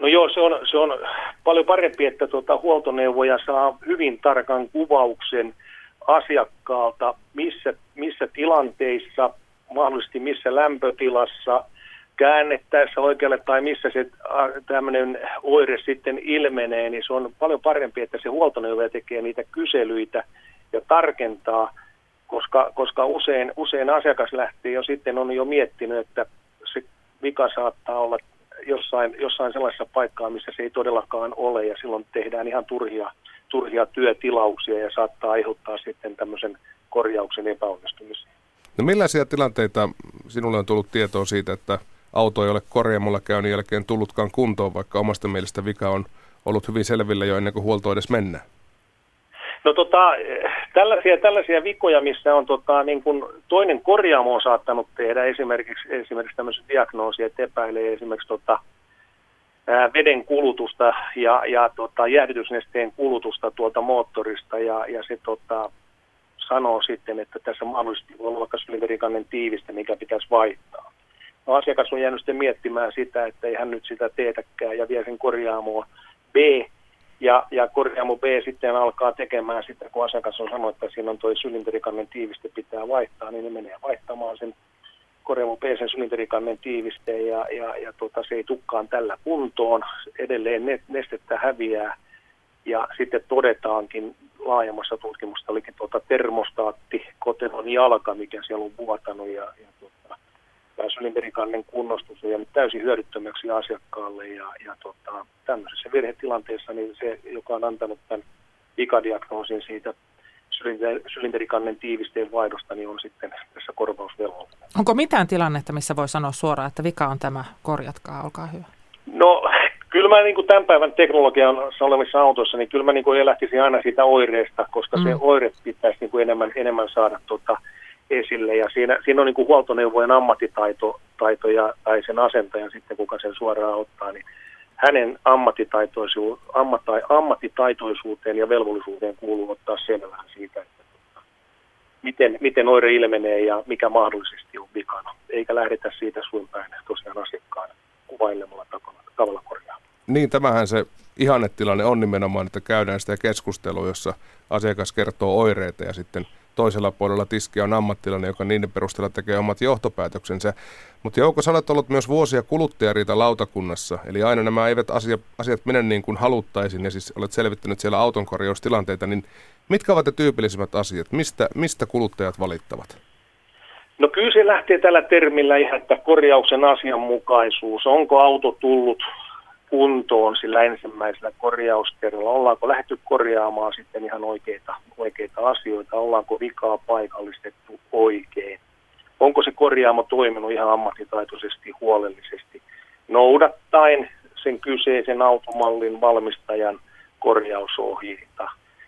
No joo, se on, se on paljon parempi, että tuota, huoltoneuvoja saa hyvin tarkan kuvauksen asiakkaalta, missä, missä tilanteissa, mahdollisesti missä lämpötilassa, käännettäessä oikealle tai missä se tämmöinen oire sitten ilmenee, niin se on paljon parempi, että se huoltoneuvoja tekee niitä kyselyitä ja tarkentaa, koska, koska usein, usein asiakas lähtee jo sitten on jo miettinyt, että se vika saattaa olla jossain, jossain sellaisessa paikkaa, missä se ei todellakaan ole ja silloin tehdään ihan turhia, turhia työtilauksia ja saattaa aiheuttaa sitten tämmöisen korjauksen epäonnistumisen. No millaisia tilanteita sinulle on tullut tietoa siitä, että auto ei ole korjaamolla käynnin jälkeen tullutkaan kuntoon, vaikka omasta mielestä vika on ollut hyvin selvillä jo ennen kuin huolto edes mennään? No tota, tällaisia, tällaisia vikoja, missä on tota, niin kun toinen korjaamo on saattanut tehdä esimerkiksi, esimerkiksi tämmöisiä diagnoosia, että epäilee esimerkiksi tota, veden kulutusta ja, ja tota, jäähdytysnesteen kulutusta tuolta moottorista ja, ja se tota, sanoo sitten, että tässä mahdollisesti olla vaikka sylinterikannen tiivistä, mikä pitäisi vaihtaa. No, asiakas on jäänyt sitten miettimään sitä, että ei hän nyt sitä teetäkään ja vie sen korjaamoon B, ja, ja korjaamo B sitten alkaa tekemään sitä, kun asiakas on sanonut, että siinä on tuo sylinterikannen tiiviste pitää vaihtaa, niin ne menee vaihtamaan sen korjaamo B sen sylinterikannen tiivisteen ja, ja, ja tota, se ei tukkaan tällä kuntoon. Edelleen nestettä häviää ja sitten todetaankin laajemmassa tutkimusta olikin tuota termostaatti, kotelon jalka, mikä siellä on vuotanut ja, ja tuota, tämä sylinterikannen kunnostus on jäänyt täysin hyödyttömäksi asiakkaalle ja, ja tota, tämmöisessä virhetilanteessa niin se, joka on antanut tämän vikadiagnoosin siitä sylinterikannen tiivisteen vaihdosta, niin on sitten tässä korvausvelvollinen. Onko mitään tilannetta, missä voi sanoa suoraan, että vika on tämä, korjatkaa, olkaa hyvä? No kyllä mä niin kuin tämän päivän teknologian olevissa autoissa, niin kyllä mä niin kuin lähtisin aina siitä oireesta, koska mm. se oire pitäisi niin kuin enemmän, enemmän saada tuota, esille. Ja siinä, siinä on niin kuin huoltoneuvojen ammattitaito taito ja, tai sen asentajan sitten, kuka sen suoraan ottaa, niin hänen ammattitaitoisu, ammatti, ammattitaitoisuuteen ja velvollisuuteen kuuluu ottaa selvää siitä, että tota, miten, miten oire ilmenee ja mikä mahdollisesti on vikana. Eikä lähdetä siitä suin päin tosiaan asiakkaan kuvailemalla tavalla, tavalla korjaamaan. Niin, tämähän se ihannetilanne on nimenomaan, että käydään sitä keskustelua, jossa asiakas kertoo oireita ja sitten – toisella puolella tiskiä on ammattilainen, joka niiden perusteella tekee omat johtopäätöksensä. Mutta Jouko, sä olet ollut myös vuosia kuluttajariita lautakunnassa, eli aina nämä eivät asiat, asiat mene niin kuin haluttaisiin, ja siis olet selvittänyt siellä autonkorjaustilanteita, niin mitkä ovat ne tyypillisimmät asiat? Mistä, mistä kuluttajat valittavat? No kyllä se lähtee tällä termillä ihan, että korjauksen asianmukaisuus. Onko auto tullut kuntoon sillä ensimmäisellä korjauskerralla? Ollaanko lähdetty korjaamaan sitten ihan oikeita, oikeita asioita? Ollaanko vikaa paikallistettu oikein? Onko se korjaamo toiminut ihan ammattitaitoisesti, huolellisesti, noudattaen sen kyseisen automallin valmistajan korjausohjeita?